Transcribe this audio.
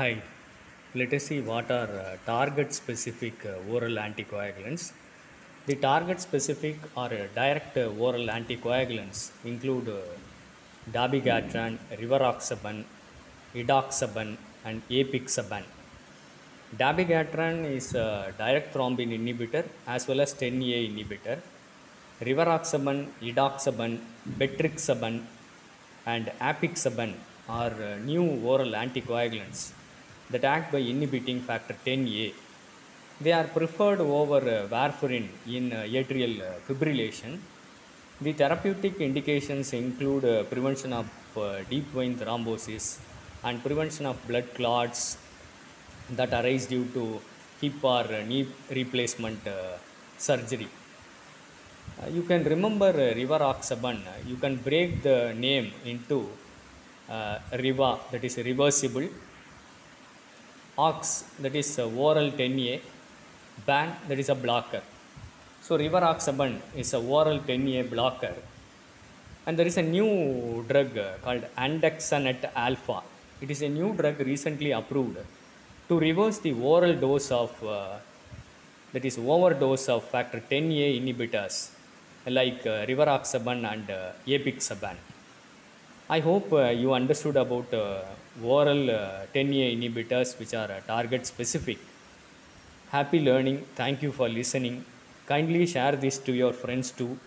Hi, let us see what are uh, target specific uh, oral anticoagulants. The target specific or uh, direct uh, oral anticoagulants include uh, dabigatran, rivaroxaban, edoxaban, and apixaban. Dabigatran is a direct thrombin inhibitor as well as 10A inhibitor. Rivaroxaban, edoxaban, betrixaban, and apixaban are uh, new oral anticoagulants that act by inhibiting factor 10A. They are preferred over uh, warfarin in uh, atrial uh, fibrillation. The therapeutic indications include prevention of deep vein thrombosis and prevention of blood clots that arise due to hip or knee replacement surgery. You can remember rivaroxaban. You can break the name into uh, riva, that is reversible, ox, that is oral 10A, ban, that is a blocker. So rivaroxaban is a oral 10A blocker, and there is a new drug called andexanet alfa. It is a new drug recently approved to reverse the oral dose of uh, that is overdose of factor 10A inhibitors like uh, rivaroxaban and uh, apixaban. I hope uh, you understood about uh, oral uh, 10A inhibitors which are uh, target specific. Happy learning. Thank you for listening. Kindly share this to your friends too.